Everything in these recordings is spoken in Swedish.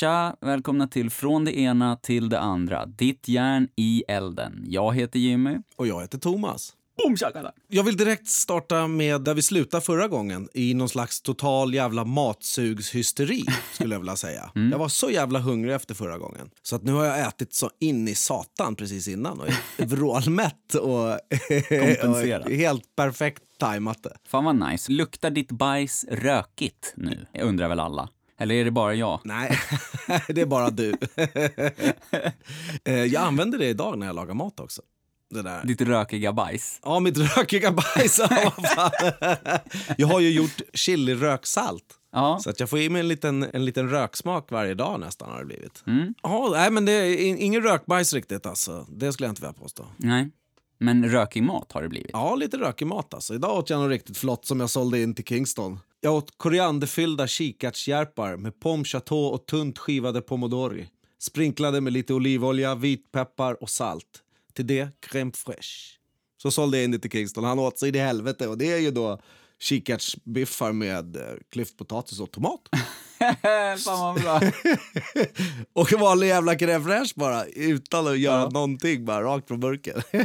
Tja, välkomna till Från det ena till det andra. Ditt järn i elden. Jag heter Jimmy. Och jag heter Thomas. Boom shakala. Jag vill direkt starta med där vi slutade förra gången. I någon slags total jävla matsugshysteri, skulle jag vilja säga. Jag var så jävla hungrig efter förra gången. Så att nu har jag ätit så in i satan precis innan och är vrålmätt och, och helt perfekt tajmat det. Fan vad nice. Luktar ditt bajs rökigt nu? Undrar väl alla. Eller är det bara jag? Nej, det är bara du. Eh, jag använder det idag när jag lagar mat också. Det där. Ditt rökiga bajs? Ja, mitt rökiga bajs. Jag har ju gjort chili-röksalt. Ja. Så att jag får i mig en liten, en liten röksmak varje dag nästan har det blivit. Mm. Ja, nej, men det är in- ingen rökbajs riktigt alltså. Det skulle jag inte vilja påstå. Nej. Men rökig mat har det blivit. Ja, lite rökig mat alltså. Idag åt jag något riktigt flott som jag sålde in till Kingston. Jag åt korianderfyllda kikärtsjärpar med pomme chateau och tunt skivade pomodori. Sprinklade med lite olivolja, vitpeppar och salt. Till det crème fraîche. Så sålde jag in det till Kingston. Han åt sig i helvete och det är ju då kikärtsbiffar med eh, klyftpotatis och tomat. Fan vad bra. och vanlig jävla crème fraîche bara, utan att göra någonting, bara rakt från burken.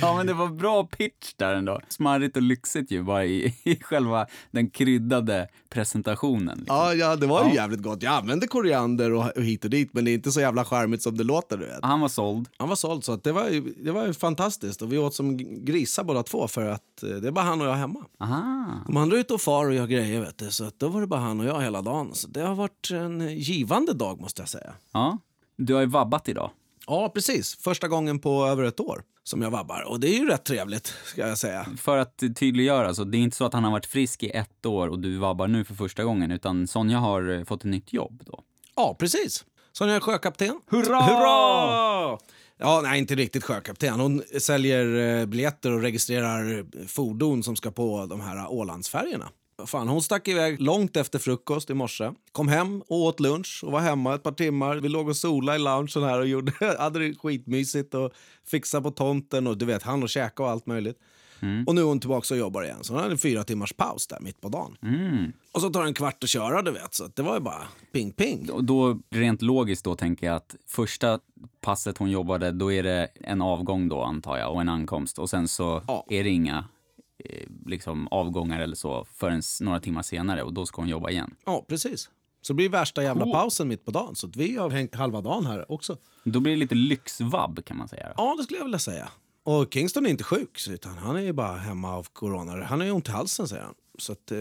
Ja, men det var bra pitch där ändå. Smarrigt och lyxigt ju, bara i, i själva den kryddade presentationen. Liksom. ja, ja, det var ju Ja. jävligt gott. Jag använde koriander och, och hit och dit, men det är inte så jävla charmigt som det låter, du vet. Han var såld. Han var såld, så att det, var, ju- det var fantastiskt. Och vi åt som grisar båda två, för att eh, det är bara han och jag hemma. Aha. De andra är ute och far och gör grejer, vet du. Så att då var det bara han och jag hela dagen. Så det har varit en givande dag, måste jag säga. Ja. Du har ju vabbat idag. Ja, precis. Första gången på över ett år som jag vabbar. Och det är ju rätt trevligt, ska jag säga. För att tydliggöra, så det är inte så att han har varit frisk i ett år och du vabbar nu för första gången, utan Sonja har eh, fått ett nytt jobb då. Ja, precis. Sonja är sjökapten. Hurra! Hurra! Ja, nej, inte riktigt sjökapten. Hon säljer eh, biljetter och registrerar fordon som ska på de här Ålandsfärjorna. Fan, hon stack iväg långt efter frukost i morse. Kom hem och åt lunch och var hemma ett par timmar. Vi låg och sola i loungen här och gjorde, hade det skitmysigt och fixade på tomten och du vet, han och käka och allt möjligt. Och nu är hon tillbaka och jobbar igen. Så hon hade en fyra timmars paus där mitt på dagen. Och så tar det en kvart att köra, du vet. Så det var ju bara ping ping. Och då, rent logiskt då, tänker jag att första passet hon jobbade, då är det en avgång då, antar jag, och en ankomst. Och sen så Ja. är det inga liksom avgångar eller så förrän några timmar senare och då ska hon jobba igen. Ja, precis. Så det blir värsta jävla pausen mitt på dagen. Så vi har hängt halva dagen här också. Då blir det lite lyxvabb kan man säga. Ja, det skulle jag vilja säga. Och Kingston är inte sjuk, utan han är ju bara hemma av corona. Han har ju ont i halsen, säger han. Så att, eh,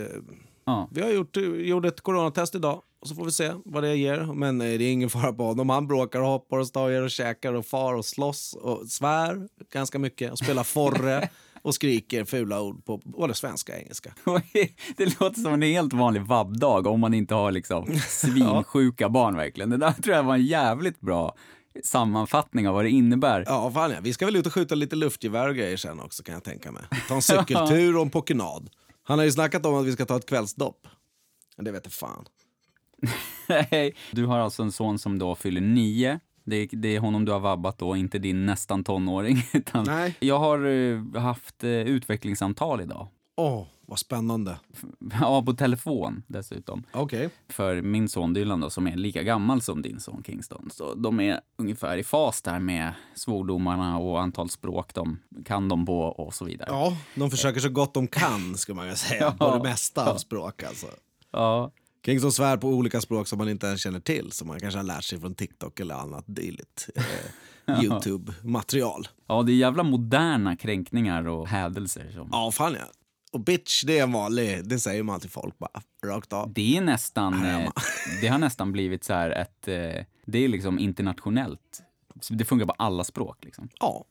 Ja. vi har gjort, gjort ett coronatest idag. Och så får vi se vad det ger. Men eh, det är ingen fara på honom. Han bråkar och hoppar och stajar och käkar och far och slåss och svär ganska mycket. Och spelar forre och skriker fula ord på både svenska och engelska. Det låter som en helt vanlig vabbdag om man inte har liksom svinsjuka barn verkligen. Det där tror jag var en jävligt bra sammanfattning av vad det innebär. Ja, fan ja. Vi ska väl ut och skjuta lite luftgevär och grejer sen också kan jag tänka mig. Ta en cykeltur och en promenad. Han har ju snackat om att vi ska ta ett kvällsdopp. Men det vet jag fan. Nej. Du har alltså en son som då fyller nio. Det är, det är honom du har vabbat då, inte din nästan tonåring. Nej. Jag har eh, haft eh, utvecklingssamtal idag. Åh, vad spännande. Ja, på telefon dessutom. Okej. För min son Dylan då, som är lika gammal som din son Kingston. Så de är ungefär i fas där med svordomarna och antal språk de kan de på och så vidare. Ja, de försöker så gott de kan, ska man säga. På det mesta av språk alltså. Ja. Kingston svär på olika språk som man inte ens känner till. Som man kanske har lärt sig från TikTok eller annat dylikt. Eh, Youtube-material. Ja, det är jävla moderna kränkningar och hädelser. Som. Ja, fan ja. Och bitch, det är en vanlig, det säger man till folk bara, rakt av. Det är nästan, eh, det har nästan blivit så här ett, eh, det är liksom internationellt. Det funkar på alla språk liksom. Ja.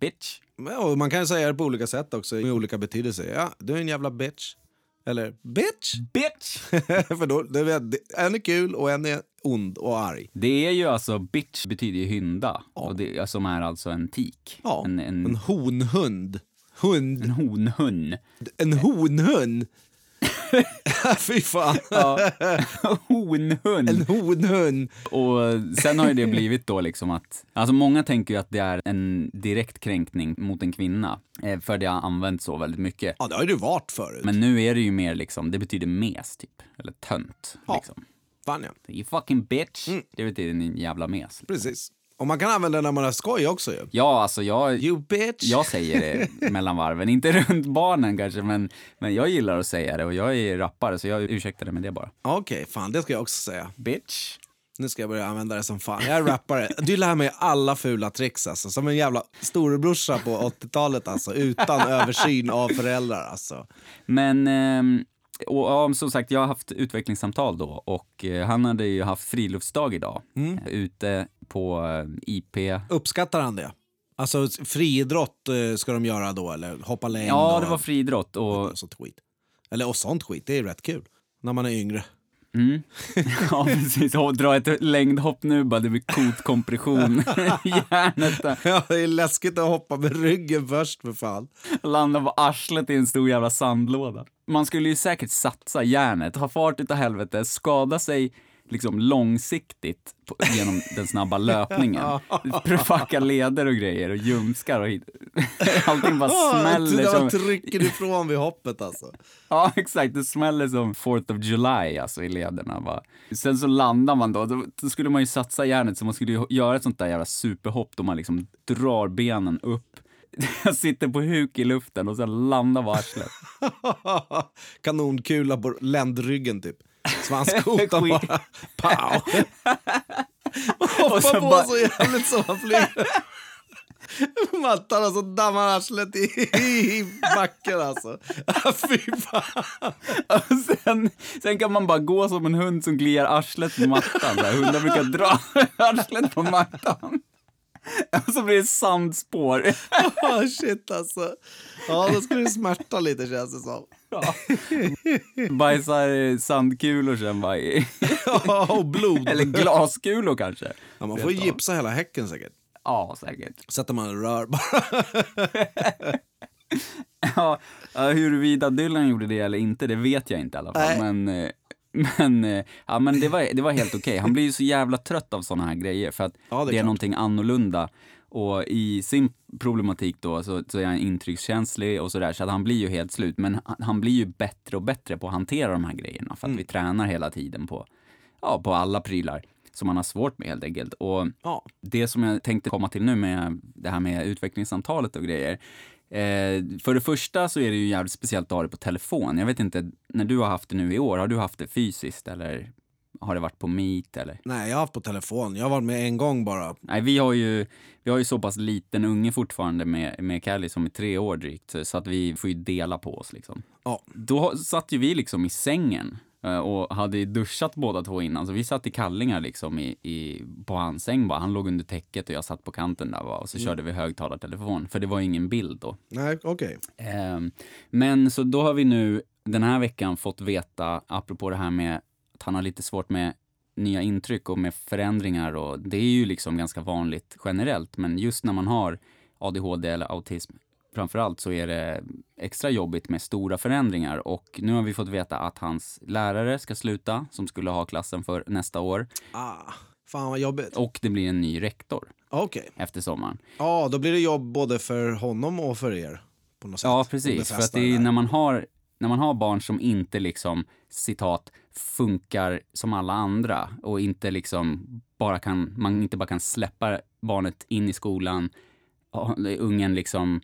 Bitch. Och man kan ju säga det på olika sätt också, med olika betydelser. Ja, du är en jävla bitch. Eller bitch! Bitch! För då, det vet, en är kul och en är ond och arg. Det är ju alltså, bitch betyder ju hynda. Och det, som är alltså en tik. Ja, En, en, en honhund. Hund. en honhund. En honhund. Fy fan. Ja. honhund. En honhund. Och sen har ju det blivit då liksom att, alltså många tänker ju att det är en direkt kränkning mot en kvinna. eh, För det har använts så väldigt mycket. Ja, det har ju varit förut. Men nu är det ju mer liksom, det betyder mes typ. Eller tönt. Ja. Liksom. Fan ja. You fucking bitch. Mm. Det betyder din jävla mes. Precis. Och man kan använda det när man har skoj också ju. Ja, alltså jag, You bitch. jag säger det mellan varven. Inte runt barnen kanske, men, men jag gillar att säga det och jag är rappare så jag ursäktar det med det bara. Okej, fan det ska jag också säga. Bitch. Nu ska jag börja använda det som fan. Jag är rappare. Du lär mig alla fula tricks alltså. Som en jävla storebrorsa på 80-talet alltså. Utan översyn av föräldrar alltså. Men ehm, och, ja, som sagt, jag har haft utvecklingssamtal då och eh, han hade ju haft friluftsdag idag eh, ute på eh, IP. Uppskattar han det? Alltså friidrott eh, ska de göra då eller hoppa längd? Ja, det var friidrott och och sånt skit. Eller och sånt skit, det är rätt kul. När man är yngre. Mm. Ja, precis. Dra ett längdhopp nu bara, det blir kotkompression i hjärnet. där. Ja, det är läskigt att hoppa med ryggen först för fan. Landa på arslet i en stor jävla sandlåda. Man skulle ju säkert satsa järnet, ha fart utav helvete, skada sig liksom långsiktigt på, genom den snabba löpningen. Fucka leder och grejer och ljumskar och hit. Allting bara smäller som... trycker ifrån vid hoppet alltså. Ja, exakt. Det smäller som 4th of July alltså, i lederna. Bara. Sen så landar man då. då. Då skulle man ju satsa järnet så man skulle göra ett sånt där jävla superhopp då man liksom drar benen upp. Jag sitter på huk i luften och sen landar på arslet. Kanonkula på ländryggen typ. Svanskotan bara. Pow! Hoppa så på bara- så jävligt som man flyger. Mattan och så dammar arslet i, i backen alltså. Fy fan. Och sen, sen kan man bara gå som en hund som kliar arslet på mattan. Här, hundar brukar dra arslet på mattan. Och så blir det sandspår. Oh, shit alltså. Ja, då skulle det smärta lite känns det som. Ja. Bajsar sandkulor sen bara i, Ja, och blod. Eller glaskulor kanske. Ja, man får gipsa hela häcken säkert. Ja, säkert. Sätter man rör bara. Ja, ja, huruvida Dylan gjorde det eller inte, det vet jag inte i alla fall. Nej. Men, eh, men, eh, ja, men det, var, det var helt okej. Han blir ju så jävla trött av såna här grejer för att Ja, det är det är någonting annorlunda. Och i sin problematik då så, så är han intryckskänslig och sådär så att han blir ju helt slut. Men han, han blir ju bättre och bättre på att hantera de här grejerna för att Mm. vi tränar hela tiden på, ja, på alla prylar som han har svårt med helt enkelt. Och Ja. det som jag tänkte komma till nu med det här med utvecklingssamtalet och grejer. Eh, för det första så är det ju jävligt speciellt att ha det på telefon. Jag vet inte, när du har haft det nu i år, har du haft det fysiskt eller har det varit på Meet eller? Nej, jag har haft på telefon. Jag har varit med en gång bara. Nej, vi har ju, vi har ju så pass liten unge fortfarande med, med Callie som är tre år drygt, så att vi får ju dela på oss liksom. Ja. Då satt ju vi liksom i sängen och hade duschat båda två innan, så vi satt i kallingar liksom i, i, på hans säng bara. Han låg under täcket och jag satt på kanten där va? och så körde vi högtalartelefon, för det var ingen bild då. Nej, okej. Ehm, Men så då har vi nu den här veckan fått veta, apropå det här med att han har lite svårt med nya intryck och med förändringar och det är ju liksom ganska vanligt generellt, men just när man har ADHD eller autism framförallt så är det extra jobbigt med stora förändringar och nu har vi fått veta att hans lärare ska sluta, som skulle ha klassen för nästa år, Ah, fan vad jobbigt. och det blir en ny rektor Okej. efter sommaren. Ja, då blir det jobb både för honom och för er. På något sätt. Ja, precis. För att det är när man har, när man har barn som inte liksom, citat, funkar som alla andra och inte liksom bara kan, man inte bara kan släppa barnet in i skolan, ungen liksom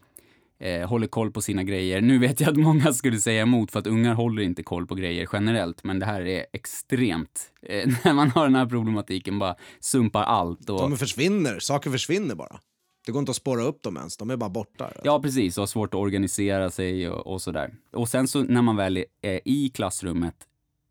eh, håller koll på sina grejer. Nu vet jag att många skulle säga emot för att ungar håller inte koll på grejer generellt, men det här är extremt. Eh, när man har den här problematiken, bara sumpar allt. Och, De försvinner, saker försvinner bara. Det går inte att spåra upp dem ens, de är bara borta. Ja, precis. Och har svårt att organisera sig och, och sådär. Och sen så när man väl är i klassrummet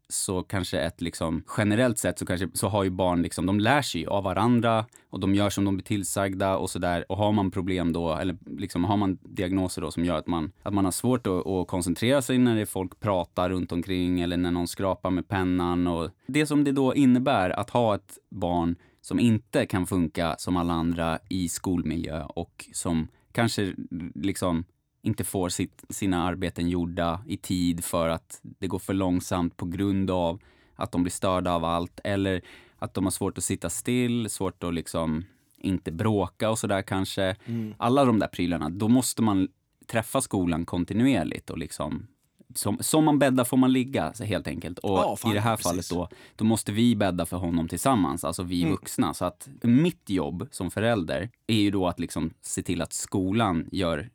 så kanske ett liksom generellt sett så kanske så har ju barn liksom, de lär sig ju av varandra och de gör som de blir tillsagda och sådär. Och har man problem då, eller liksom har man diagnoser då som gör att man, att man har svårt att, att koncentrera sig när det är folk pratar runt omkring eller när någon skrapar med pennan och det som det då innebär att ha ett barn som inte kan funka som alla andra i skolmiljö och som kanske liksom inte får sitt, sina arbeten gjorda i tid för att det går för långsamt på grund av att de blir störda av allt eller att de har svårt att sitta still, svårt att liksom inte bråka och sådär kanske. Alla de där prylarna, då måste man träffa skolan kontinuerligt och liksom som, som man bäddar får man ligga helt enkelt. Och Ja, fan, i det här precis. fallet då, då måste vi bädda för honom tillsammans, alltså vi Mm. vuxna. Så att mitt jobb som förälder är ju då att liksom se till att skolan gör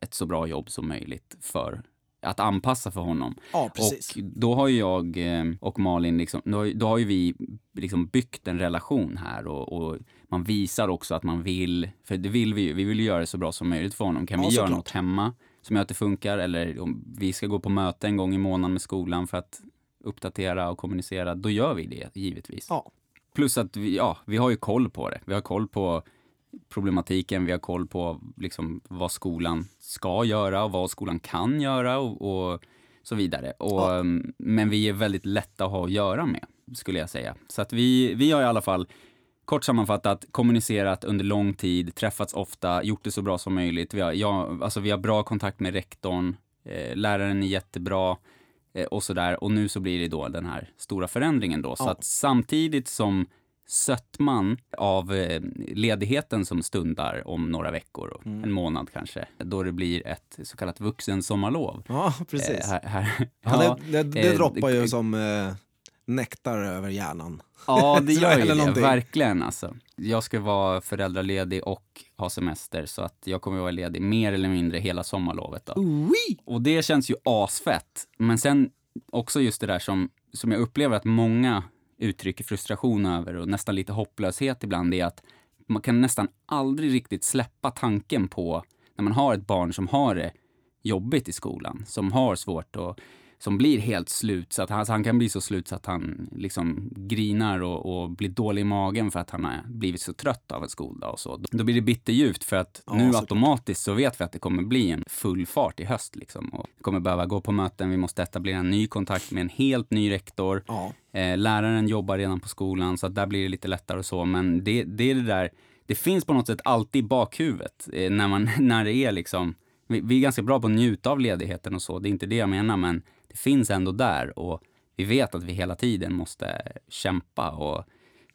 ett så bra jobb som möjligt för att anpassa för honom. Ja, precis. Och då har ju jag eh, och Malin, liksom, då, har- då har vi liksom byggt en relation här och, och man visar också att man vill, för det vill vi ju, vi vill göra det så bra som möjligt för honom. Kan Ja, vi göra såklart. något hemma som gör att det funkar eller om vi ska gå på möte en gång i månaden med skolan för att uppdatera och kommunicera, då gör vi det givetvis. Ja. Plus att vi, ja, vi har ju koll på det. Vi har koll på problematiken, vi har koll på liksom vad skolan ska göra och vad skolan kan göra och, och så vidare. Och, Ja. um, Men vi är väldigt lätta att ha att göra med, skulle jag säga. Så att vi, vi har i alla fall, kort sammanfattat, kommunicerat under lång tid, träffats ofta, gjort det så bra som möjligt. Vi har, ja, alltså vi har bra kontakt med rektorn, eh, läraren är jättebra eh, och sådär. Och nu så blir det då den här stora förändringen då. Så Ja. att samtidigt som sötman av eh, ledigheten som stundar om några veckor, och Mm. en månad kanske, då det blir ett så kallat vuxensommarlov. Ja, precis. Eh, här, här. ja, det det, det eh, droppar ju som eh, nektar över hjärnan. Ja, det gör ju det. någonting. Verkligen alltså. Jag ska vara föräldraledig och ha semester så att jag kommer vara ledig mer eller mindre hela sommarlovet. Då. Oui! Och det känns ju asfett. Men sen också just det där som, som jag upplever att många uttrycker frustration över och nästan lite hopplöshet ibland är att man kan nästan aldrig riktigt släppa tanken på när man har ett barn som har det jobbigt i skolan, som har svårt att som blir helt slut, så att han, så han kan bli så slut så att han liksom grinar och, och blir dålig i magen för att han har blivit så trött av en skoldag och så. Då blir det bitterljuvt för att Ja, nu såklart. automatiskt så vet vi att det kommer bli en full fart i höst liksom. Och vi kommer behöva gå på möten, vi måste etablera en ny kontakt med en helt ny rektor. Ja, Eh, läraren jobbar redan på skolan så att där blir det lite lättare och så. Men det, det är det där, det finns på något sätt alltid i bakhuvudet eh, när, man, när det är liksom, vi, vi är ganska bra på att njuta av ledigheten och så, det är inte det jag menar, men det finns ändå där och vi vet att vi hela tiden måste kämpa och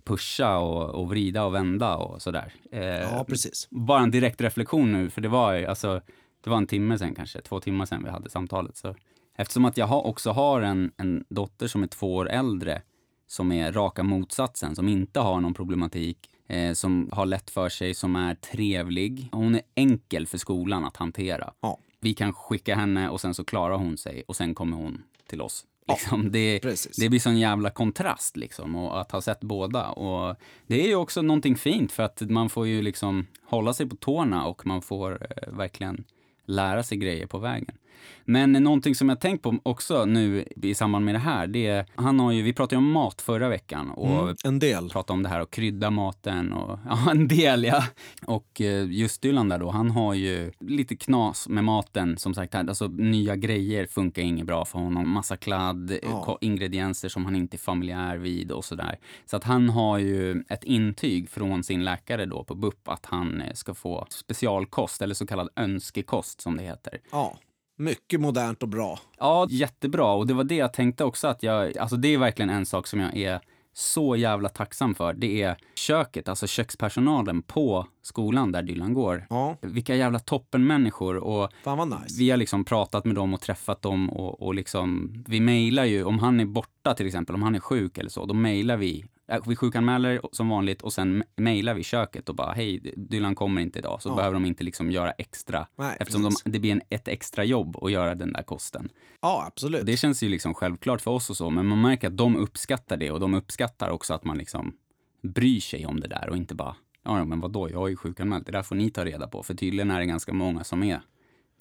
pusha och, och vrida och vända och sådär. Eh, ja precis. bara en direkt reflektion nu, för det var alltså, det var en timme sen kanske, två timmar sen vi hade samtalet. Så eftersom att jag också har en, en dotter som är två år äldre, som är raka motsatsen, som inte har någon problematik, eh, som har lätt för sig, som är trevlig. Hon är enkel för skolan att hantera. Ja. Vi kan skicka henne och sen så klarar hon sig och sen kommer hon till oss. Ja, Liksom, det, precis. det blir sån jävla kontrast liksom och att ha sett båda. Och det är ju också någonting fint för att man får ju liksom hålla sig på tårna och man får eh, verkligen lära sig grejer på vägen. Men någonting som jag tänkt på också nu i samband med det här, det är, han har ju, vi pratade ju om mat förra veckan och Mm, en del. prata om det här och krydda maten och ja, en del ja. Och eh, just Dylan där då, han har ju lite knas med maten som sagt. här, Alltså nya grejer funkar inget bra för honom. Massa kladd, eh, Ja. ingredienser som han inte är familjär vid och sådär. Så att han har ju ett intyg från sin läkare då på BUP att han eh, ska få specialkost eller så kallad önskekost som det heter. Ja, mycket modernt och bra. Ja, jättebra. Och det var det jag tänkte också att jag, alltså det är verkligen en sak som jag är så jävla tacksam för. Det är köket, alltså kökspersonalen på skolan där Dylan går. Ja, Vilka jävla toppenmänniskor och nice. vi har liksom pratat med dem och träffat dem och, och liksom, vi mejlar ju, om han är borta till exempel, om han är sjuk eller så, då mejlar vi. Äh, Vi sjukanmäler som vanligt och sen mejlar vi köket och bara hej, Dylan kommer inte idag, så Ja. behöver de inte liksom göra extra. Nej, eftersom de, det blir en, ett extra jobb att göra den där kosten. Ja, absolut. Det känns ju liksom självklart för oss och så, men man märker att de uppskattar det och de uppskattar också att man liksom bryr sig om det där och inte bara, ja men vadå, jag är ju sjukanmäld, det där får ni ta reda på. För tydligen är det ganska många som är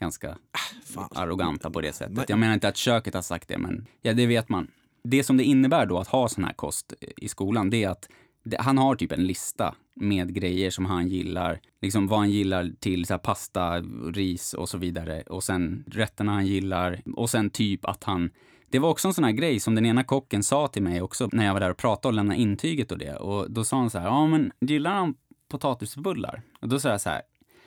ganska Fan. arroganta på det sättet. Jag menar inte att köket har sagt det, men ja, det vet man. Det som det innebär då att ha sån här kost i skolan, det är att det, han har typ en lista med grejer som han gillar. Liksom vad han gillar till så här pasta, ris och så vidare. Och sen rätterna han gillar. Och sen typ att han... Det var också en sån här grej som den ena kocken sa till mig också när jag var där och pratade och lämnade intyget och det. Och då sa han så här, ja men gillar han potatisbullar? Och då sa jag så här,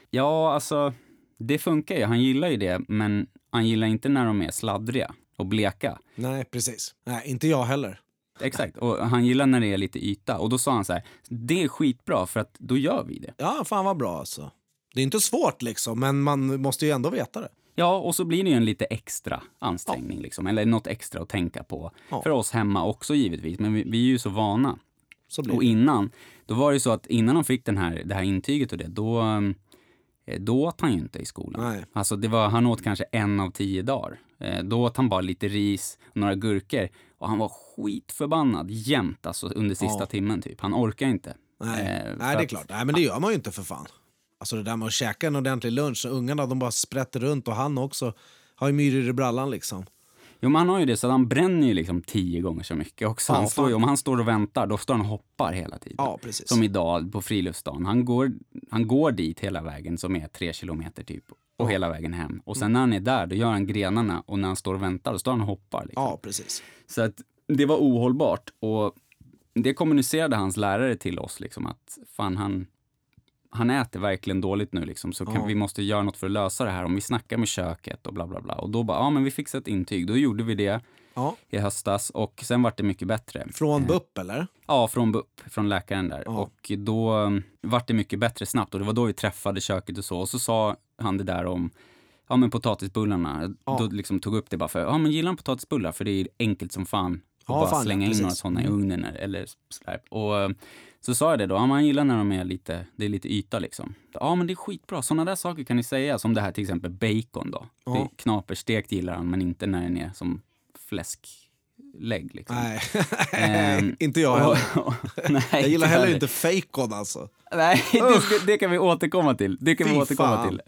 ja alltså det funkar ju, han gillar ju det, men han gillar inte när de är sladdriga och bleka. Nej, precis. Nej, inte jag heller. Exakt, och han gillar när det är lite yta. Och då sa han så här, det är skitbra för att då gör vi det. Ja, fan vad bra alltså. Det är inte svårt liksom, men man måste ju ändå veta det. Ja, och så blir det ju en lite extra ansträngning, liksom, eller något extra att tänka på. Ja. För oss hemma också givetvis, men vi, vi är ju så vana. Så Och innan, då var det ju så att innan de fick den här, det här intyget och det, då, eh, då åt han ju inte i skolan. Nej. Alltså det var, han åt kanske en av tio dagar. Eh, Då åt han bara lite ris och några gurkor. Och han var skitförbannad jämt, alltså under sista Ja. timmen typ. Han orkar inte. Nej, Eh, Nej det är klart. Nej, men det gör man ju inte för fan. Alltså det där med att käka en ordentlig lunch, så ungarna de bara sprätter runt och han också har ju myror i brallan liksom. Jo, men han har ju det, så han bränner ju liksom tio gånger så mycket också. Ja, han står ju, om han står och väntar, då står han och hoppar hela tiden. Ja, precis. Som idag på friluftsdagen. Han går, han går dit hela vägen, som är tre kilometer typ, och hela vägen hem. Och sen när han är där, då gör han grenarna och när han står och väntar, då står han och hoppar. Liksom. Ja, precis. Så att det var ohållbart. Och det kommunicerade hans lärare till oss, liksom, att fan han, han äter verkligen dåligt nu, liksom, så kan, Ja. vi måste göra något för att lösa det här. Om vi snackar med köket och bla bla bla. Och då bara, ja men vi fixar ett intyg. Då gjorde vi det Ja. i höstas och sen vart det mycket bättre. Från BUP eller? Ja, från BUP, från läkaren där. Ja. Och då um, vart det mycket bättre snabbt och det var då vi träffade köket och så. Och så sa han det där om ja, men potatisbullarna. Ja. Då liksom tog upp det bara för, ja men gillar han potatisbullar? För det är enkelt som fan att Ja, bara fan, slänga in precis. några sådana i Mm. ugnen eller sådär. Och um, så sa jag det då, ja man gillar när de är lite, det är lite yta liksom. Ja men det är skitbra, sådana där saker kan ni säga. Som det här till exempel bacon då. Ja. Det är knaperstekt gillar han men inte när den är som fläsklägg liksom. Nej, Ehm, inte jag heller. och- nej, Jag gillar heller inte fejkon alltså. Nej, det, det kan vi återkomma till. Det kan vi återkomma fan. till.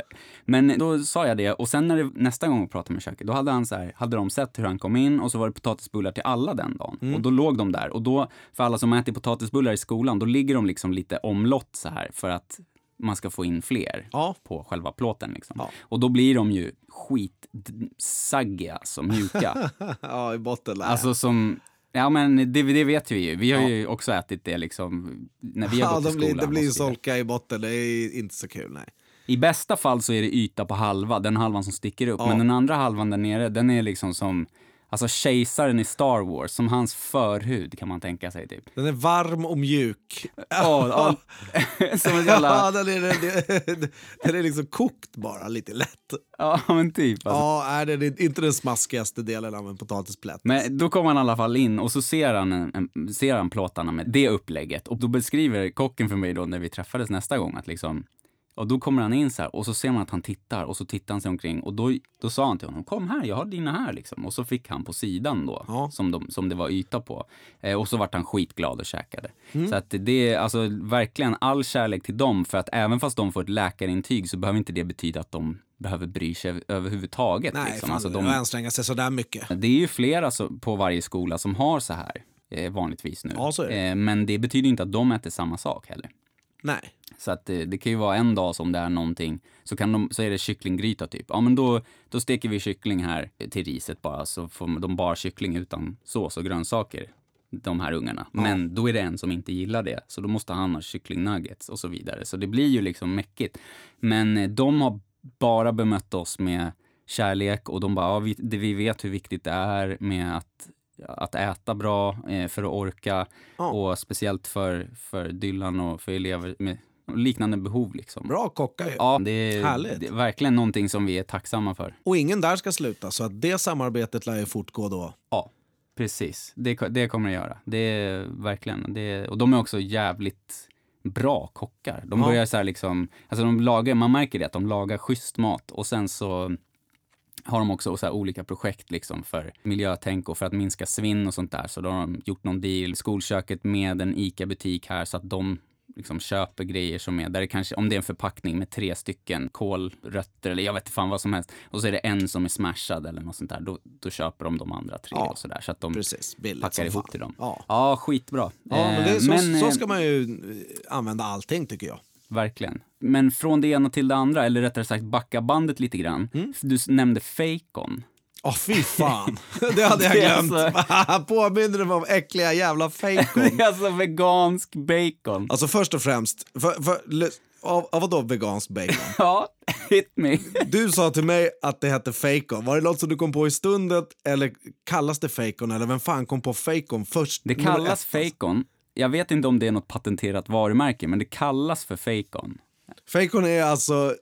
Men då sa jag det och sen när det, nästa gång vi pratade med köket, då hade, han så här, hade de sett hur han kom in och så var det potatisbullar till alla den dagen. Mm. Och då låg de där. Och då, för alla som äter potatisbullar i skolan, då ligger de liksom lite omlott så här för att man ska få in fler Ja. på själva plåten. Liksom. Ja. Och då blir de ju skitsaggiga, alltså mjuka. ja, i botten. där. alltså som, ja men det, det vet vi ju. Vi har ju också ätit det liksom när vi har ja, gått de i blir, skolan. det blir ju solka i botten, det är inte så kul. Nej. I bästa fall så är det yta på halva, den halvan som sticker upp. Ja. Men den andra halvan där nere, den är liksom som, alltså kejsaren i Star Wars, som hans förhud kan man tänka sig typ. Den är varm och mjuk. Ja, ja, som en jävla, Ja, den är, den, den är liksom kokt bara, lite lätt. ja men typ. Alltså. Ja, nej, det är inte den smaskigaste delen av en potatisplätt. Men då kommer han i alla fall in och så ser han, en, ser han plåtarna med det upplägget. Och då beskriver kocken för mig då när vi träffades nästa gång att liksom, och då kommer han in så här och så ser man att han tittar och så tittar han sig omkring och då, då sa han till honom kom här, jag har dina här liksom. Och så fick han på sidan då, Ja. som, de, som det var yta på. Eh, och så vart han skitglad och käkade. Så att det är alltså verkligen all kärlek till dem för att även fast de får ett läkarintyg så behöver inte det betyda att de behöver bry sig överhuvudtaget. Nej, liksom. fan, alltså, de... anstränga sig sådär mycket. det är ju flera så, på varje skola som har så här eh, vanligtvis nu. Ja, så är det. Eh, men det betyder inte att de äter samma sak heller. Nej. Så att eh, det kan ju vara en dag som det är någonting, så, kan de, så är det kycklinggryta typ. Ja men då, då steker vi kyckling här till riset bara, så får de bara kyckling utan sås och grönsaker. De här ungarna. Men då är det en som inte gillar det, så då måste han ha kycklingnuggets och så vidare. Så det blir ju liksom mäckigt. Men eh, de har bara bemött oss med kärlek och de bara, ja, vi, det, vi vet hur viktigt det är med att, att äta bra eh, för att orka Ja. och speciellt för, för Dylan och för elever med liknande behov. Liksom. Bra kockar ju. Ja, det är, Härligt. det är verkligen någonting som vi är tacksamma för. Och ingen där ska sluta, så att det samarbetet lär ju fortgå då. Ja, precis. Det, det kommer det göra. Det är verkligen. Det och de är också jävligt bra kockar. De Ja. börjar så här liksom, alltså de lagar, man märker det att de lagar schysst mat och sen så har de också så olika projekt liksom för miljötänk och för att minska svinn och sånt där. Så då har de gjort någon deal, skolköket med en ICA-butik här så att de liksom köper grejer som är, där det kanske, om det är en förpackning med tre stycken kålrötter eller jag vet inte fan vad som helst. Och så är det en som är smashad eller något sånt där. Då, då köper de de andra tre Ja, och sådär. Så att de Precis, packar ihop fan. till dem. Ja. Ja, skitbra. Ja, men det, Eh, så, men, så eh, ska man ju använda allting tycker jag. Verkligen. Men från det ena till det andra, eller rättare sagt backa bandet lite grann. Mm. Du nämnde fejkon. Åh fy fan, det hade jag glömt. Påminner mig om äckliga jävla fejkon. Det är alltså vegansk bacon. Alltså först och främst, för, för, av, av vadå vegansk bacon? Ja, hit me. Du sa till mig att det hette fejkon. Var det något som du kom på i stunden eller kallas det fejkon? Eller vem fan kom på fejkon först? Det kallas ett, fejkon. Jag vet inte om det är något patenterat varumärke, men det kallas för fejkon. Fejkon är alltså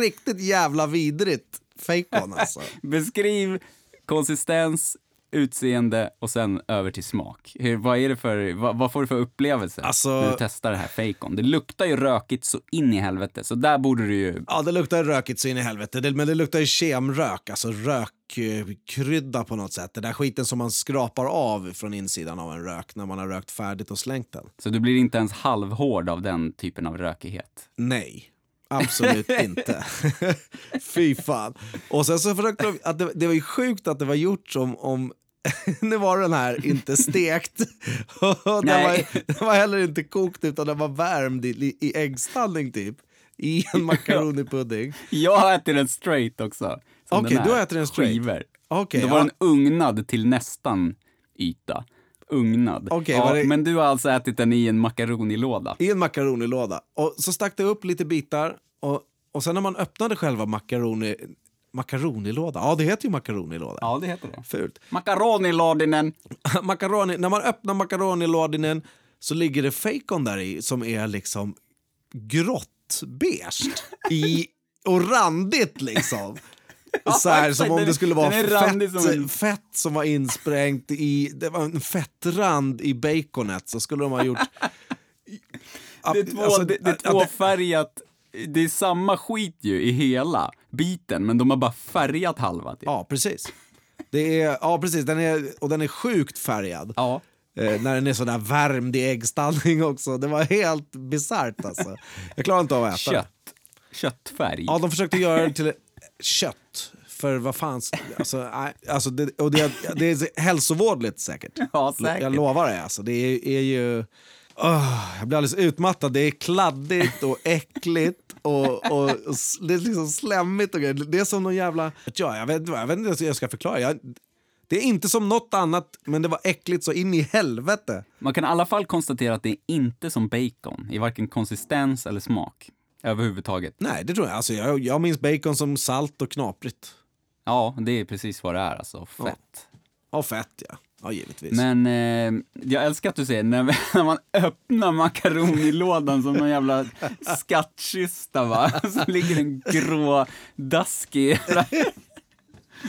riktigt jävla vidrigt. fejkon alltså. Beskriv konsistens, utseende och sen över till smak. Hur, vad, är det för, vad, vad får du för upplevelse Alltså- när du testar det här fejkon? Det luktar ju rökigt så in i helvete, så där borde du ju... Ja, det luktar rökigt så in i helvete. Det, men det luktar ju kemrök, alltså rökkrydda på något sätt. Det där skiten som man skrapar av från insidan av en rök när man har rökt färdigt och slängt den. Så du blir inte ens halvhård av den typen av rökighet. Nej. Absolut inte. Fy fan. Och sen så försökte de, att det, det var ju sjukt att det var gjort som om nu var den här inte stekt. Den, Nej. var, den var heller inte kokt utan den var värmd i, i äggstallning typ. I en makaronipudding. Jag har ätit den straight också. Okej, den du ätit den straight. Skivor. Okej, Då var ja. den ugnad till nästan yta. Ugnad. Okej, ja, det- Men du har alltså ätit den i en makaronilåda? I en makaronilåda. Och så stack det upp lite bitar. Och, och sen när man öppnade själva makaroni... Makaronilåda? Ja, det heter ju makaronilåda. Ja, det heter det. Fult. Makaronilådinen. Makaroni, när man öppnar makaronilådinen så ligger det fejkon där i som är liksom gråttbeige i, och randigt liksom. Så här, som om det skulle vara fett, som fett som var insprängt i... Det var en fettrand i baconet, så skulle de ha gjort... Det är, två, Alltså, det, det är tvåfärgat. Det är samma skit ju i hela biten, men de har bara färgat halva. Typ. Ja, precis. Det är, ja, precis. Den är, och den är sjukt färgad. Ja. Eh, när den är sådär värmd i äggstallning också. Det var helt bisarrt alltså. Jag klarar inte av att äta. Kött. Köttfärg. Ja, de försökte göra det till kött. För vad fan, alltså, alltså det, och det, det är hälsovådligt säkert. Ja, säkert. Jag lovar det. Alltså, det är, är ju... Åh, jag blir alldeles utmattad. Det är kladdigt och äckligt och, och, och det är liksom slemmigt och grejer. Det är som någon jävla... Ja, jag, vet, inte vad- jag vet inte hur jag ska förklara. Jag, det är inte som något annat, men det var äckligt så in i helvete. Man kan i alla fall konstatera att det är inte som bacon, i varken konsistens eller smak. Överhuvudtaget. Nej, det tror jag. Alltså, jag. Jag minns bacon som salt och knaprigt. Ja, det är precis vad det är alltså. Fett. Och fett, ja. Ja, givetvis. Men eh, jag älskar att du säger när, när man öppnar makaronilådan som någon jävla skattkista va. Så ligger en grå, daskig,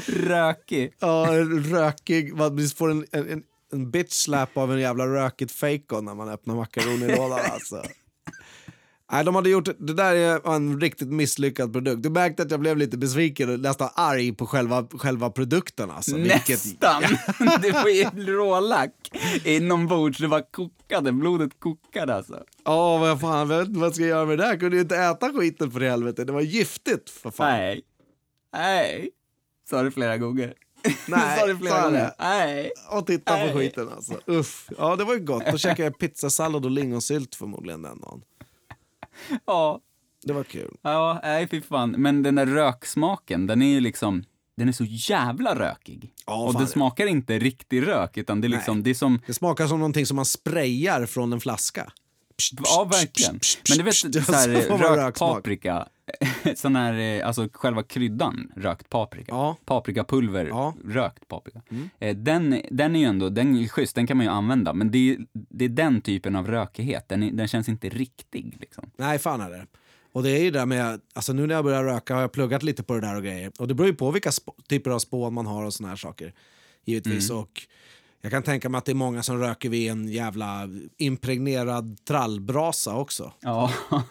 rökig. Ja, rökig. Man får en, en, en bitch slap av en jävla rökigt fejkon när man öppnar makaronilådan alltså. Nej, de hade gjort, det där är en riktigt misslyckad produkt. Du märkte att jag blev lite besviken och nästan arg på själva, själva produkten. Alltså. Vilket- Nästan! Det var ju rålack inombords, det var kokade, blodet kokade alltså. Ja, vad fan, jag vet inte vad jag ska göra med det där. Jag kunde ju inte äta skiten för helvete. Det var giftigt för fan. Nej. Nej. Sa du flera gånger. Nej, Sa du flera jag gånger. det? Nej. Och titta på skiten alltså. Uff. Ja, det var ju gott. Då käkade jag pizzasallad och lingonsylt förmodligen den dagen. Ja. Det var kul. Ja, nej fy fan. Men den där röksmaken, den är ju liksom, den är så jävla rökig. Ja, och fan, det smakar inte riktig rök, utan det är liksom, det är som, Det smakar som någonting som man sprayar från en flaska. Ja verkligen. Men du vet så här, så var rökt paprika, sån här, eh, alltså själva kryddan, rökt paprika. Ja. Paprikapulver, Ja. rökt paprika. Eh, Den, den är ju ändå, den är schysst, den kan man ju använda, men det är, det är den typen av rökighet, den, är, den känns inte riktig liksom. Nej, fan är det. Och det är ju det där med, alltså nu när jag börjar röka har jag pluggat lite på det där och grejer. Och det beror ju på vilka typer av spån man har och såna här saker. Givetvis. Mm. Och jag kan tänka mig att det är många som röker vid en jävla impregnerad trallbrasa också. Ja.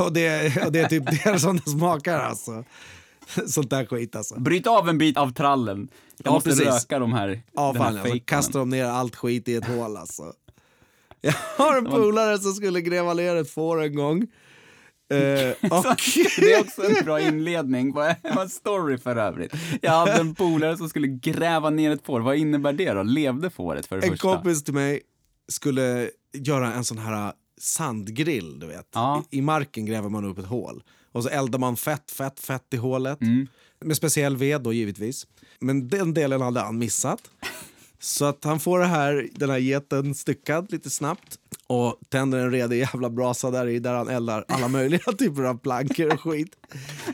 och, det, och det är typ det som det smakar alltså. Sånt där skit alltså. Bryt av en bit av trallen. Jag Ja, måste precis. röka de här, Ja, den fan, här alltså, kastar de ner allt skit i ett hål alltså. Jag har en polare som skulle gräva ner ett får en gång. Eh, och Det är också en bra inledning. Vad är en story för övrigt? Jag hade en polare som skulle gräva ner ett får. Vad innebär det då? Levde fåret för det en första? kompis till mig skulle göra en sån här sandgrill, du vet. Ja. I, I marken gräver man upp ett hål. Och så eldar man fett, fett, fett i hålet. Mm. Med speciell ved då givetvis. Men den delen hade han missat. Så att han får det här, den här geten styckad lite snabbt och tänder en redig jävla brasa där i där han eldar alla möjliga typer av plankor och skit.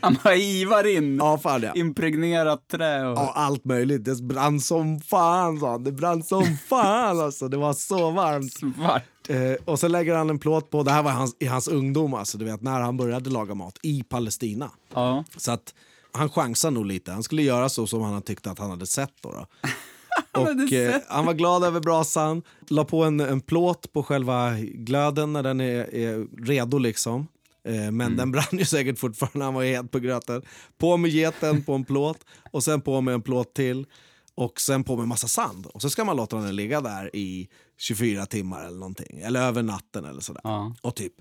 Han bara ivar in Ja, fan ja. impregnerat trä och... Ja, allt möjligt. Det brann som fan, sa han. Det brann som fan alltså. Det var så varmt. svart. Eh, och så lägger han en plåt på, det här var hans, i hans ungdom, alltså, du vet, när han började laga mat i Palestina. Ja. Så att Han chansade nog lite. Han skulle göra så som han tyckte att han hade sett. Då, då. Och, eh, han var glad över brasan, la på en, en plåt på själva glöden när den är, är redo. liksom. Eh, Mm. men den brann ju säkert fortfarande, han var het på gröten. På med geten på en plåt och sen på med en plåt till. Och sen på med massa sand. Och så ska man låta den ligga där i 24 timmar eller någonting. Eller över natten eller sådär. Ja. Och typ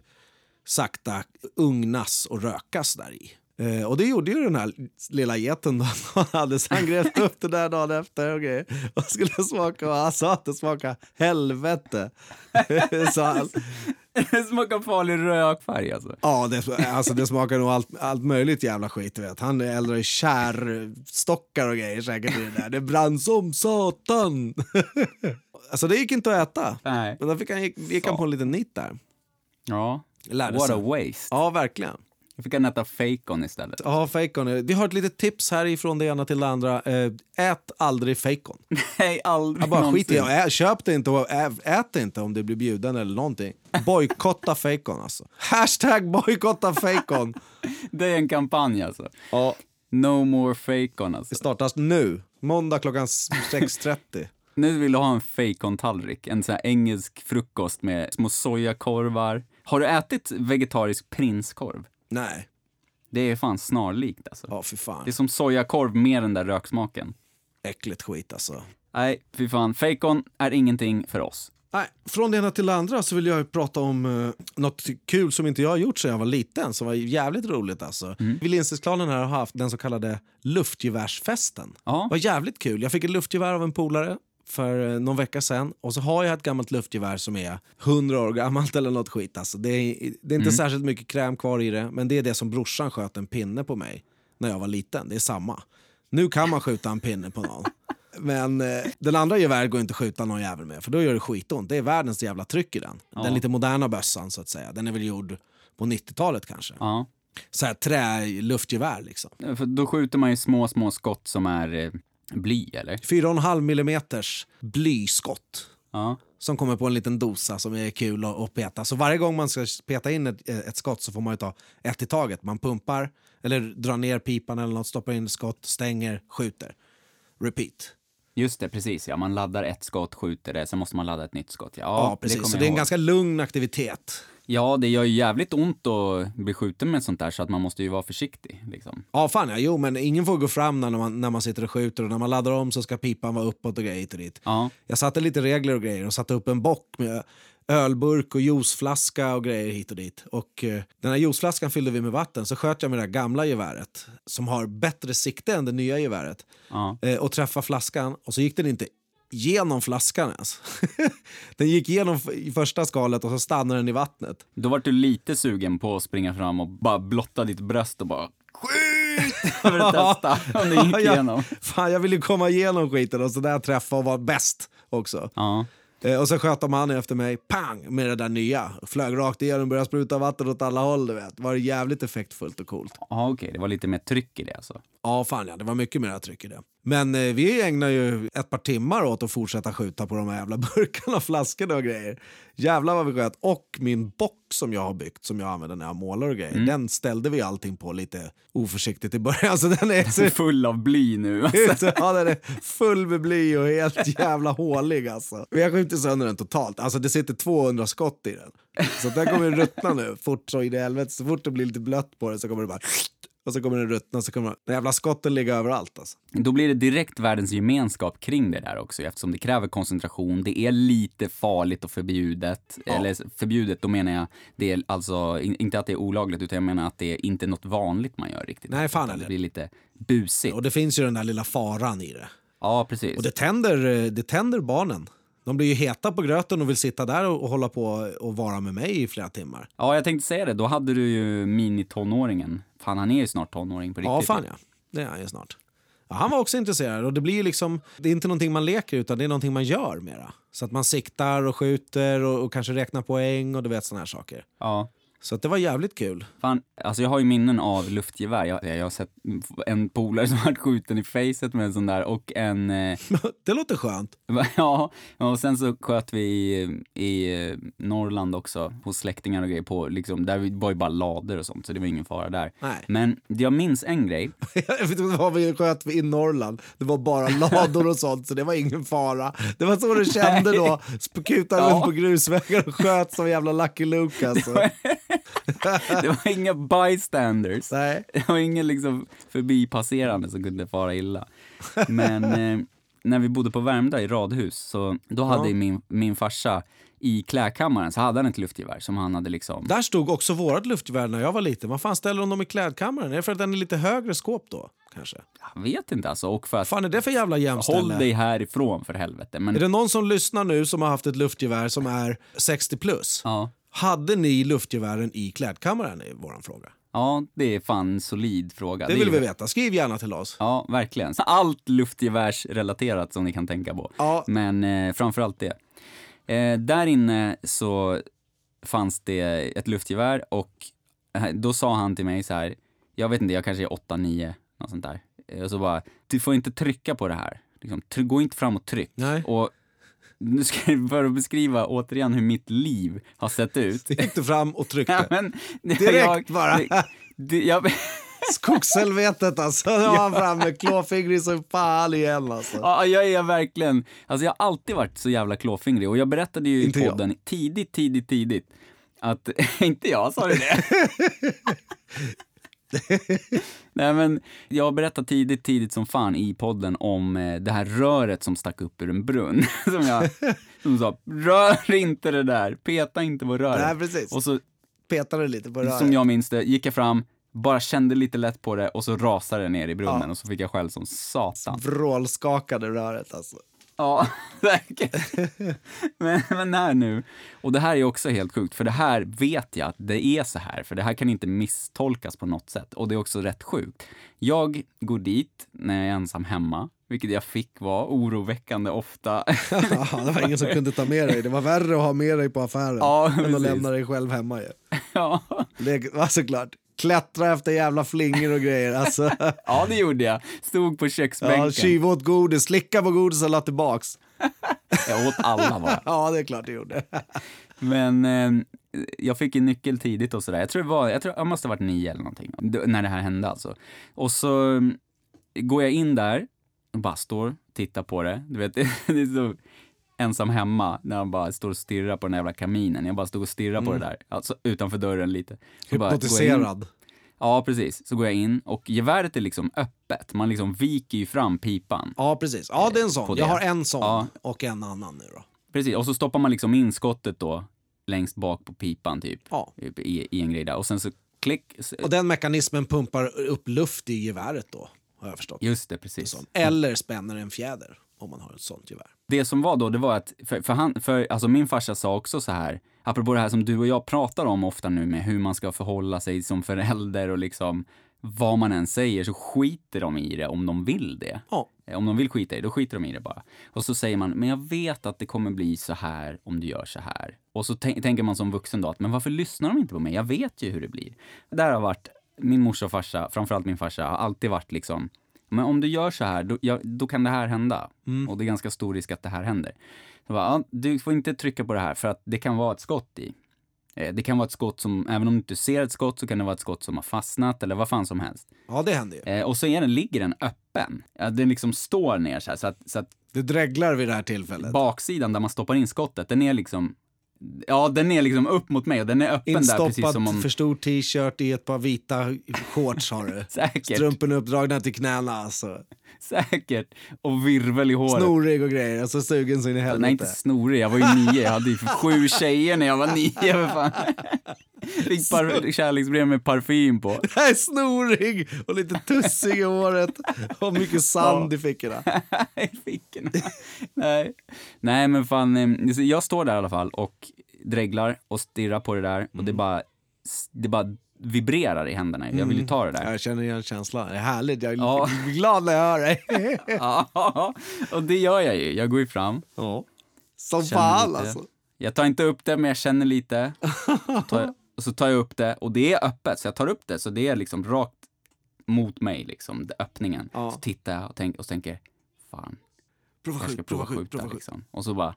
sakta ugnas och rökas där i. Eh, och det gjorde ju den här lilla geten då. Han hade grävde upp det där dagen efter och, grejer. och skulle smaka och han sa att det smakade helvete. så han, Det smakar farlig rökfärg alltså. ja, det, alltså det smakar nog allt, allt möjligt jävla skit. Vet. Han eldar i kärstockar och grejer säkert i det där. Det brann som satan. alltså det gick inte att äta. Nej. Men då fick han, gick, gick han på en liten nit där. Ja. Lärde What sig. a waste. Ja, verkligen. Jag fick han äta fejkon istället. Ja, fejkon. Vi har ett litet tips här ifrån det ena till det andra. Eh, ät aldrig fejkon. Nej, aldrig Jag bara skit i någonsin. det. Köp det inte och ät det inte om du blir bjuden eller någonting. Bojkotta fejkon alltså. Hashtag bojkotta fejkon. Det är en kampanj alltså. Ja, No more fejkon alltså. det startas nu. Måndag klockan 6.30. Nu vill du ha en fejkontallrik, en sån här engelsk frukost med små sojakorvar. Har du ätit vegetarisk prinskorv? Nej. Det är fan snarlikt alltså. Ja, fy fan. Det är som sojakorv med den där röksmaken. Äckligt skit alltså. Nej, fy fan. Fejkon är ingenting för oss. Nej, från det ena till det andra så vill jag prata om uh, något kul som inte jag har gjort sedan jag var liten, som var jävligt roligt alltså. Mm. Lindsey-klanen här har haft den så kallade luftgevärsfesten. Ja. Det var jävligt kul. Jag fick ett luftgevär av en polare för eh, någon vecka sedan och så har jag ett gammalt luftgevär som är 100 år gammalt eller något skit. Alltså, det, är, det är inte särskilt mycket kräm kvar i det, men det är det som brorsan sköt en pinne på mig när jag var liten. Det är samma. Nu kan man skjuta en pinne på någon. Men eh, den andra geväret går inte att skjuta någon jävel med för då gör det skitont. Det är världens jävla tryck i den. Den lite moderna bössan så att säga. Den är väl gjord på 90-talet kanske. Ja. Så här träluftgevär liksom. För då skjuter man ju små, små skott som är eh, bly, eller? 4,5 millimeters blyskott. Ja. som kommer på en liten dosa som är kul att, att peta. Så varje gång man ska peta in ett, ett skott så får man ju ta ett i taget. Man pumpar eller drar ner pipan eller något, stoppar in ett skott, stänger, skjuter. Repeat. Just det, precis ja. Man laddar ett skott, skjuter det, sen måste man ladda ett nytt skott. Ja, Ja, precis. så det är en ihåg. ganska lugn aktivitet. Ja, det gör ju jävligt ont att bli skjuten med sånt där, så att man måste ju vara försiktig. Liksom. Ja, fan ja. Jo, men ingen får gå fram när man, när man sitter och skjuter och när man laddar om så ska pipan vara uppåt och grejer hit och dit. Ja. Jag satte lite regler och grejer och satte upp en bock med ölburk och juiceflaska och grejer hit och dit. Och eh, den här juiceflaskan fyllde vi med vatten så sköt jag med det här gamla geväret som har bättre sikte än det nya geväret Ja. eh, och träffade flaskan och så gick den inte genom flaskan ens. den gick genom i första skalet och så stannade den i vattnet. Då var du lite sugen på att springa fram och bara blotta ditt bröst och bara skjut! För att testa om det gick jag, igenom. fan, jag ville komma igenom skiten och så där träffa och vara bäst också. Ja. Eh, och så sköt de han efter mig, pang, med det där nya. Flög rakt igenom började spruta vatten åt alla håll, du vet. Var jävligt effektfullt och coolt. Ja, okej, det var lite mer tryck i det alltså. Ja, fan ja, det var mycket mer tryck i det. Men eh, vi ägnar ju ett par timmar åt att fortsätta skjuta på de här jävla burkarna och flaskorna och grejer. Jävlar vad vi sköt. Och min bock som jag har byggt, som jag använder när jag målar och grejer, den ställde vi allting på lite oförsiktigt i början. Så den är så, Full av bly nu. Alltså. ja, den är full med bly och helt jävla hålig alltså. Vi har skjutit sönder den totalt. Alltså det sitter 200 skott i den. Så den kommer ruttna nu fort så i helvete. Så fort det blir lite blött på den så kommer det bara och så kommer den ruttna så kommer den jävla skotten ligga överallt alltså. Då blir det direkt världens gemenskap kring det där också eftersom det kräver koncentration. Det är lite farligt och förbjudet. Eller förbjudet, då menar jag, det är alltså in, inte att det är olagligt utan jag menar att det är inte något vanligt man gör riktigt. Nej, fan Utan heller. Det blir lite busigt. Och det finns ju den där lilla faran i det. Ja, precis. Och det tänder, eh, det tänder barnen. De blir ju heta på gröten och vill sitta där och, och hålla på och vara med mig i flera timmar. Ja, jag tänkte säga det. Då hade du ju mini-tonåringen. Fan, han är ju snart tonåring på riktigt. Ja, fan ja. Det är han ju snart. Ja, han var också intresserad och det blir ju liksom, det är inte någonting man leker utan det är någonting man gör mera. Så att man siktar och skjuter och, och kanske räknar poäng och du vet såna här saker. Ja. Så att det var jävligt kul. Fan, alltså jag har ju minnen av luftgevär. Jag, jag har sett en polare som varit skjuten i facet med en sån där och en... Eh, Det låter skönt. ja, och sen så sköt vi i, i eh, Norrland också hos släktingar och grejer på, liksom, där var ju bara lader och sånt så det var ingen fara där. Nej. Men jag minns en grej. Vad vi sköt i Norrland. Det var bara lador och sånt, så det var ingen fara. Det var så du kände då. Kutade Ja. runt på grusvägar och sköt som jävla Lucky Luke alltså. Det var inga bystanders. Nej. Det var ingen liksom förbipasserande som kunde fara illa. Men eh, när vi bodde på Värmdö i radhus, så då hade Ja. min, min farsa i klädkammaren så hade han ett luftgevär som han hade liksom... Där stod också vårt luftgevär när jag var liten. Vad fan ställer de dem i klädkammaren? Är det för att den är lite högre skåp då? Kanske? Jag vet inte alltså. Och för att fan är det för jävla håll jämställe? dig härifrån för helvete. Men Är det någon som lyssnar nu som har haft ett luftgevär som är 60 plus? ja, Hade ni luftgevären i klädkammaren? är våran fråga. ja, det är fan en solid fråga. Det är vill vi veta. Skriv gärna till oss. Ja, verkligen. Allt luftgevärsrelaterat som ni kan tänka på. Ja. Men eh, framförallt det. Eh, där inne så fanns det ett luftgevär och eh, då sa han till mig så här, jag vet inte, jag kanske är 8-9, något sånt där. Eh, Och så bara, du får inte trycka på det här. Liksom, gå inte fram och tryck. Nej. Och nu ska jag att beskriva återigen hur mitt liv har sett ut. Gick du fram och Ja, tryckte. men, Direkt bara. Det, jag, Skogshelvetet alltså. Nu var han framme klåfingrig som fan igen alltså. Ja, jag är verkligen... Alltså jag har alltid varit så jävla klåfingrig och jag berättade ju Inte i jag. podden tidigt, tidigt, tidigt att... inte jag, sa du det? Nej men, jag har berättat tidigt, tidigt som fan i podden om eh, det här röret som stack upp ur en brunn. som jag som sa, rör inte det där, peta inte på röret. Nej, precis. Och så, Petade lite på röret. som jag minns det, gick jag fram, bara kände lite lätt på det och så rasade det ner i brunnen Ja. och så fick jag skäll som satan. Vrålskakade röret alltså. Ja, säkert. men, men här nu, och det här är också helt sjukt, för det här vet jag att det är så här, för det här kan inte misstolkas på något sätt. Och det är också rätt sjukt. Jag går dit när jag är ensam hemma, vilket jag fick vara oroväckande ofta. Det var ingen som kunde ta med dig. Det var värre att ha med dig på affären Ja, än att lämna dig själv hemma. Ju. ja. Det var såklart. Klättra efter jävla flingor och grejer. Alltså. ja, det gjorde jag. Stod på köksbänken. Ja, tjuva åt godis, slicka på godis och la tillbaks. Jag åt alla bara. Ja, det är klart det gjorde. Men eh, jag fick en nyckel tidigt och sådär. Jag tror det var, jag tror jag måste ha varit nio eller någonting. När det här hände alltså. Och så mm, går jag in där och bara står, tittar på det. Du vet, det är så ensam hemma när han bara står och stirrar på den jävla kaminen. Jag bara stod och stirrade på det där, alltså utanför dörren lite. Så Hypnotiserad. Ja, precis. Så går jag in och geväret är liksom öppet. Man liksom viker ju fram pipan. Ja, precis. Ja, det är en sån. Jag har en sån Ja. och en annan nu då. Precis, och så stoppar man liksom in skottet då längst bak på pipan typ. Ja. I, I en grej där. Och sen så klick. Och den mekanismen pumpar upp luft i geväret då, har jag förstått. Just det, precis. Eller spänner en fjäder om man har ett sånt gevär. Det som var då, det var att, för, för, han, för alltså min farsa sa också så här, apropå det här som du och jag pratar om ofta nu med hur man ska förhålla sig som förälder och liksom vad man än säger så skiter de i det om de vill det. Ja. Eh, Om de vill skita i det, då skiter de i det bara. Och så säger man, men jag vet att det kommer bli så här om du gör så här. Och så tän- tänker man som vuxen då att, men varför lyssnar de inte på mig? Jag vet ju hur det blir. Där har varit, min morsa och farsa, framförallt min farsa, har alltid varit liksom, men om du gör så här, då, ja, då kan det här hända. Och det är ganska stor risk att det här händer. Så bara, ja, du får inte trycka på det här för att det kan vara ett skott i. Eh, Det kan vara ett skott som, även om du inte ser ett skott så kan det vara ett skott som har fastnat eller vad fan som helst. Ja, det händer ju. Eh, och så är den, ligger den öppen. Ja, den liksom står ner så här, så att, så att Det dreglar vid det här tillfället. baksidan där man stoppar in skottet, den är liksom, ja den är liksom upp mot mig och den är öppen där precis som om, för stor t-shirt i ett par vita shorts har du. säkert, Strumporna uppdragna till knäna alltså. säkert, och virvel i håret. Snorig och grejer, och så sugen så in i helvete. Nej, inte snorig. Jag var ju nio. Jag hade ju sju tjejer när jag var nio. För fan. Fick par- kärleksbrev med parfym på. Nej, snorig och lite tussig i håret och mycket sand i fickorna. i fickorna. Nej. Nej, men fan. eh, Jag står där i alla fall och dreglar och stirrar på det där och det bara, det bara vibrerar i händerna. Jag vill ju ta det där. Jag känner igen känslan. Det är härligt. Jag är Ja. glad när jag hör dig. Ja, och det gör jag ju. Jag går ju fram. Ja. Som Känner fan lite. alltså. Jag tar inte upp det, men jag känner lite. Tar, Och så tar jag upp det och det är öppet, så jag tar upp det så det är liksom rakt mot mig, liksom, öppningen. Ja. Så tittar jag och, tänk, och tänker, fan, Prova jag ska prova prova skjut, skjuta prova skjut. liksom. Och så bara,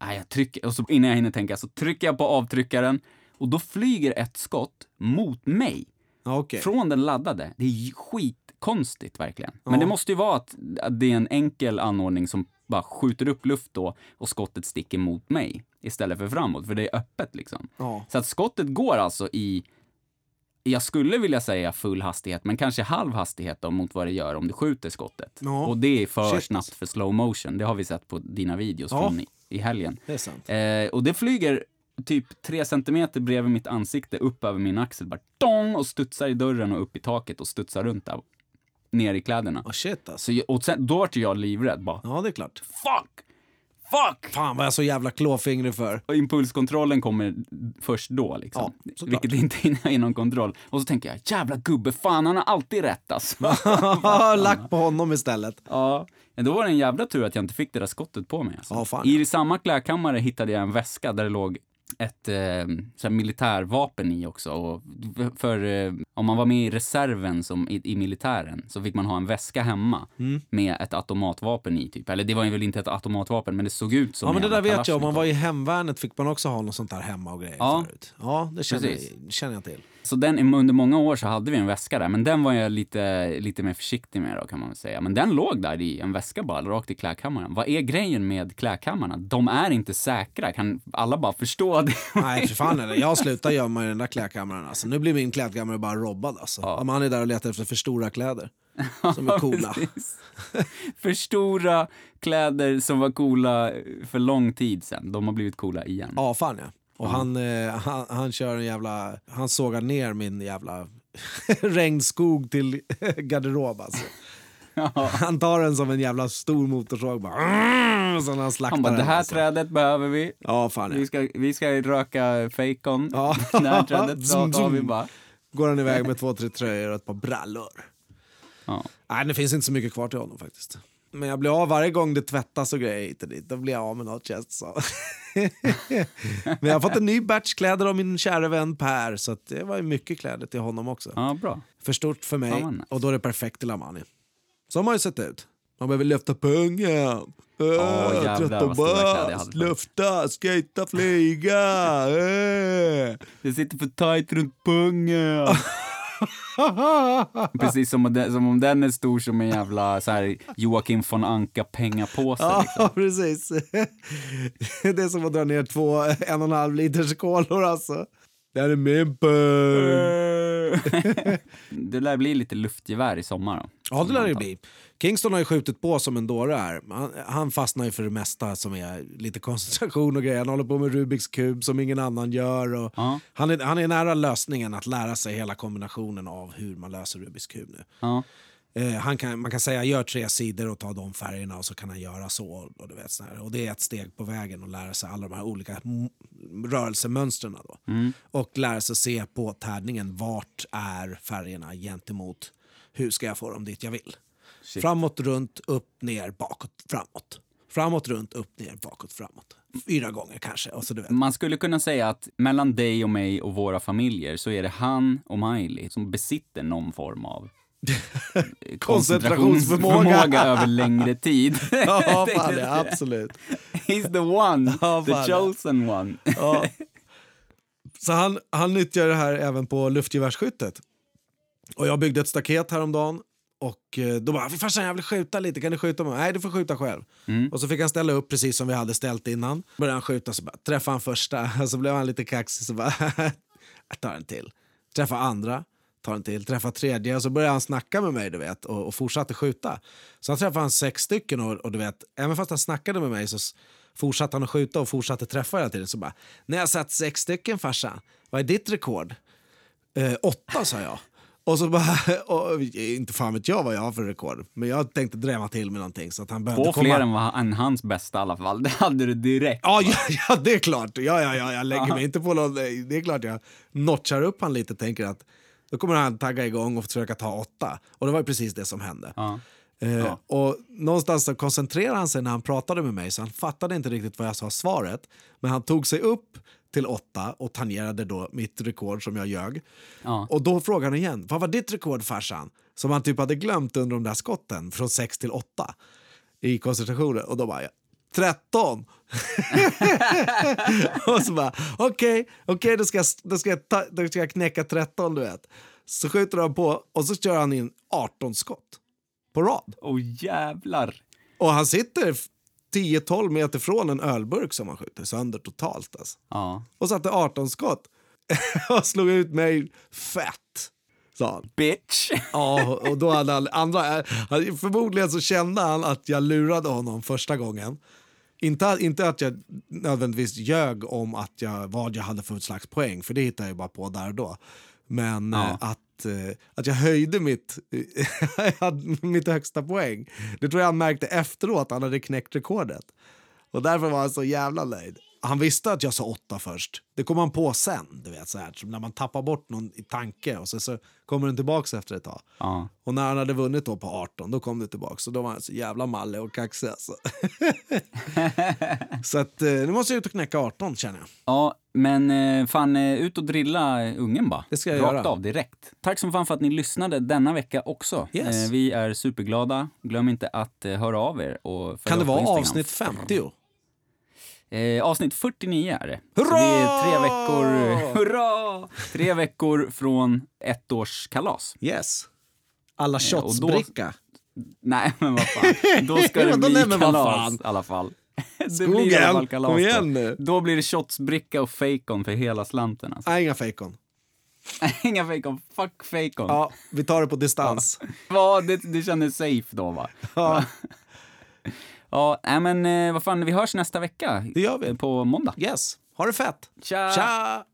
nej jag trycker, och så innan jag hinner tänka så trycker jag på avtryckaren och då flyger ett skott mot mig. Okej. Från den laddade. Det är skitkonstigt verkligen. Men Ja. det måste ju vara att, att det är en enkel anordning som bara skjuter upp luft då och skottet sticker mot mig istället för framåt, för det är öppet liksom. Ja. Så att skottet går alltså i, jag skulle vilja säga full hastighet, men kanske halv hastighet då mot vad det gör om du skjuter skottet. Ja. Och det är för Shit. snabbt för slow motion. Det har vi sett på dina videos Ja. från i, helgen. Det är sant. Eh, och det flyger typ tre centimeter bredvid mitt ansikte upp över min axel, bara dong, och studsar i dörren och upp i taket och studsar runt där, ner i kläderna. Oh, shit alltså. Så, jag- och sen, då vart jag livrädd bara, Ja, det är klart. fuck! Fuck! Fan vad jag är så jävla klåfingrig för. Och impulskontrollen kommer först då, liksom. Ja, såklart. Vilket inte är inom kontroll. Och så tänker jag, jävla gubbe, fan han har alltid rätt alltså. Lack på honom istället. ja, men då var det en jävla tur att jag inte fick det där skottet på mig. Alltså. Ja, fan. I samma klädkammare hittade jag en väska där det låg ett eh, så militärvapen i också. Och för eh, om man var med i reserven som i, i militären så fick man ha en väska hemma Mm. med ett automatvapen i typ. Eller det var ju väl inte ett automatvapen men det såg ut som Ja men det där vet jag, om man var i hemvärnet fick man också ha något sånt där hemma och grejer Ja. förut. Ja, det känner, jag, känner jag till. Så den, under många år så hade vi en väska där, men den var jag lite, lite mer försiktig med då kan man säga. Men den låg där i en väska bara, rakt i klädkammaren. Vad är grejen med klädkammarna? De är inte säkra, kan alla bara förstå det? Nej för fan det. Jag slutar gömma i den där klädkammaren alltså. Nu blir min klädkammare bara robbad alltså. Ja. Man är där och letar efter för stora kläder. Som är coola. För stora kläder som var coola för lång tid sedan, de har blivit coola igen. Ja, fan ja. Och han, eh, han, han kör en jävla... Han sågar ner min jävla regnskog till garderob alltså. Han tar den som en jävla stor motorsåg bara... Och så när han slaktar Han bara, det den, här alltså. trädet behöver vi. Ja, fan ja. Vi ska, vi ska röka fejkon. Ja. Det här trädet Zoom, tar vi bara. Går han iväg med två, tre tröjor och ett par brallor. Ja. Nej, det finns inte så mycket kvar till honom faktiskt. Men jag blir av varje gång det tvättas och grejer hit och dit. Då blir jag av med något känns som. Men jag har fått en ny batch kläder av min kära vän Per. Så det var mycket kläder till honom också. ja, bra. För stort för mig Ja, nice. och då är det perfekt till Amani. Så har man ju sett ut. Man behöver lyfta pungen. Jävlar stora kläder jag hade. Lufta, skejta, flyga. Äh. Det sitter för tajt runt pungen. Precis som, om den- som om den är stor som en jävla så här, Joakim von Anka-pengapåse. Ja, Liksom. precis. Det är som att dra ner två en och en halv liters kolor alltså. Det här är min pung. det lär bli lite luftgevär i sommar. Då. Ja, det lär det bli. Kingston har ju skjutit på som en dåre här. Han, han fastnar ju för det mesta som är lite koncentration och grejer. Han håller på med Rubiks kub som ingen annan gör. Och Ja. han, är, han är nära lösningen att lära sig hela kombinationen av hur man löser Rubiks kub nu. Ja. Eh, han kan, man kan säga gör tre sidor och ta de färgerna och så kan han göra så. Och, du vet, och det är ett steg på vägen att lära sig alla de här olika rörelsemönstren. Då. Och lära sig se på tärningen vart är färgerna gentemot hur ska jag få dem dit jag vill. Shit. Framåt, runt, upp, ner, bakåt, framåt. Framåt, runt, upp, ner, bakåt, framåt. Fyra gånger kanske. Och så du vet. Man skulle kunna säga att mellan dig och mig och våra familjer så är det han och Miley som besitter någon form av Koncentrationsförmåga. över längre tid. Ja, fan, det. absolut. He's the one, Ja, the chosen one. Ja. Så han, han nyttjar det här även på luftgevärsskyttet. Och jag byggde ett staket häromdagen och eh, då bara “farsan jag vill skjuta lite, kan du skjuta mig?” “Nej du får skjuta själv”. Och så fick han ställa upp precis som vi hade ställt innan. Började han skjuta så bara träffade han första och så blev han lite kaxig så bara “jag tar en till”. Träffa andra, tar en till, träffa tredje och så började han snacka med mig du vet och, och fortsatte skjuta. Så han träffade han sex stycken och, och du vet, även fast han snackade med mig så fortsatte han att skjuta och fortsatte träffa hela tiden. Så bara, när jag satt sex stycken farsan, vad är ditt rekord? Eh, åtta sa jag. Och så bara, och, inte fan vet jag vad jag har för rekord, men jag tänkte drämma till med någonting så att han behövde Två komma. fler än, vad, än hans bästa i alla fall. Det hade du direkt. Ja, ja, ja, det är klart. Ja, ja, ja, jag lägger mig inte på någon... Det är klart jag notchar upp han lite och tänker att då kommer han tagga igång och försöka ta åtta. Och det var ju precis det som hände. Ja. Eh, Och någonstans så koncentrerade han sig när han pratade med mig så han fattade inte riktigt vad jag sa svaret. Men han tog sig upp till 8 och tangerade då mitt rekord som jag ljög. Ja. Och då frågade han igen, vad var ditt rekord farsan? Som han typ hade glömt under de där skotten från 6 till 8 i koncentrationen. Och då bara, ja, 13! och så bara, okej, okay, okay, då, ska jag, då, ska jag ta, då ska jag knäcka 13 du vet. Så skjuter han på och så kör han in 18 skott på rad. Åh oh, jävlar! Och han sitter 10-12 meter från en ölburk som han skjuter sönder totalt. Alltså. Ja. Och satte 18 skott och slog ut mig fett. Sa han. Bitch! Ja, och då hade han andra... Förmodligen så kände han att jag lurade honom första gången. Inte, inte att jag nödvändigtvis ljög om att jag, vad jag hade för slags poäng, för det hittade jag bara på där och då. Men Ja. eh, att, eh, att jag höjde mitt, mitt högsta poäng, det tror jag han märkte efteråt, han hade knäckt rekordet. Och därför var han så jävla nöjd. Han visste att jag sa åtta först. Det kom han på sen, du vet, så här, som när man tappar bort någon i tanke och så, så kommer den tillbaka efter ett tag. Ja. Och när han hade vunnit då på 18, då kom det tillbaka. Så då var han så jävla malle och kaxig alltså. så att eh, nu måste jag ut och knäcka 18 känner jag. Ja, men eh, fan, eh, ut och drilla ungen bara. Det ska jag Rakt göra. av, direkt. Tack som fan för att ni lyssnade denna vecka också. Yes. Vi är superglada. Glöm inte att höra av er och Kan det vara avsnitt 50? Eh, avsnitt 49 är det. Hurra! Så det är tre veckor, hurra! Tre veckor från ett års kalas. Yes. Alla Eh, då- shotsbricka. Nej, men vad fan. Då ska det bli nej, kalas i alla fall. Skogen, kom då. igen nu. Då blir det shotsbricka och fejkon för hela slanten. Alltså. Nej, inga fejkon. Inga fejkon, fuck fejkon. Ja, vi tar det på distans. Ja, det, det kändes safe då va? Ja, Ja, nej men eh, vad fan, vi hörs nästa vecka. det gör vi. På måndag. Yes. Ha det fett. Tja! Tja!